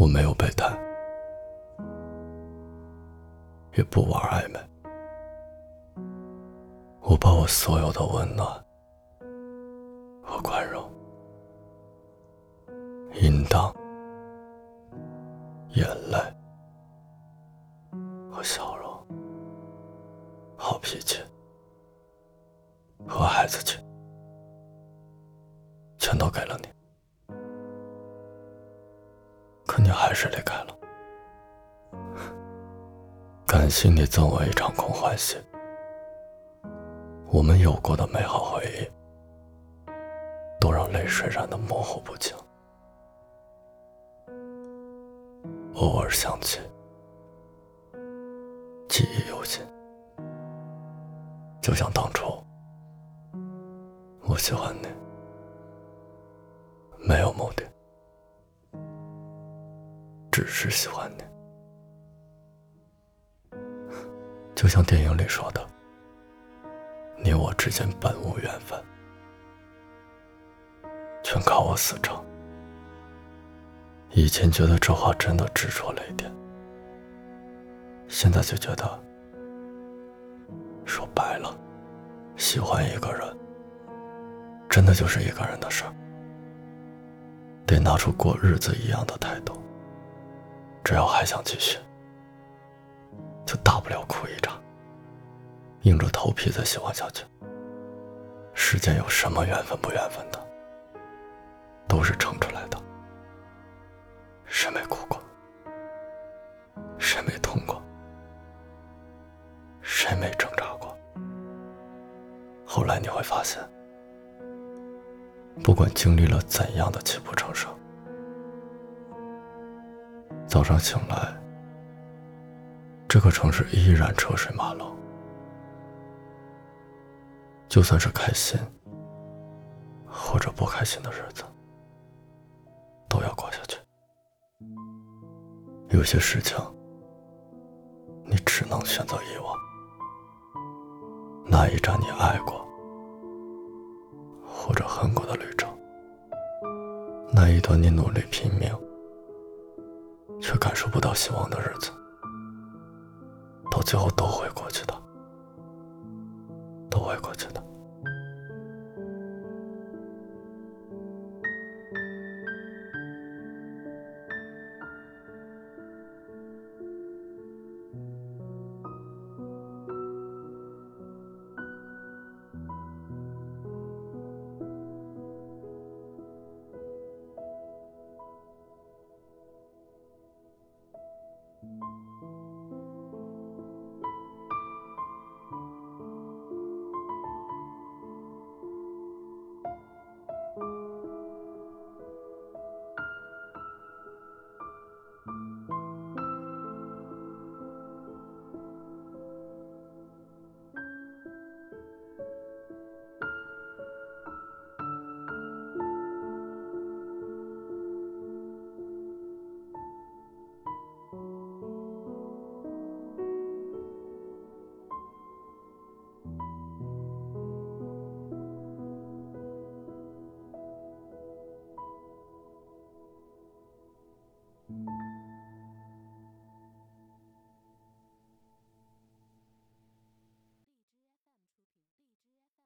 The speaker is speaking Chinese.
我没有备胎，也不玩暧昧。我把我所有的温暖和宽容，淫荡、眼泪和笑容，好脾气和孩子气，全都给了你。是离开了，感谢你赠我一场空欢喜。我们有过的美好回忆，都让泪水染得模糊不清。偶尔想起，记忆犹新，就像当初，我喜欢你，没有目的。只是喜欢你，就像电影里说的，你我之间本无缘分，全靠我死撑。以前觉得这话真的直戳雷点，现在就觉得，说白了，喜欢一个人，真的就是一个人的事儿，得拿出过日子一样的态度。只要还想继续，就大不了哭一场，硬着头皮再喜欢下去。世间有什么缘分不缘分的，都是撑出来的。谁没哭过？谁没痛过？谁没挣扎过？后来你会发现，不管经历了怎样的泣不成声。早上醒来，这个城市依然车水马龙。就算是开心或者不开心的日子，都要过下去。有些事情，你只能选择遗忘。那一站你爱过或者恨过的旅程，那一段你努力拼命。却感受不到希望的日子，到最后都会过去的。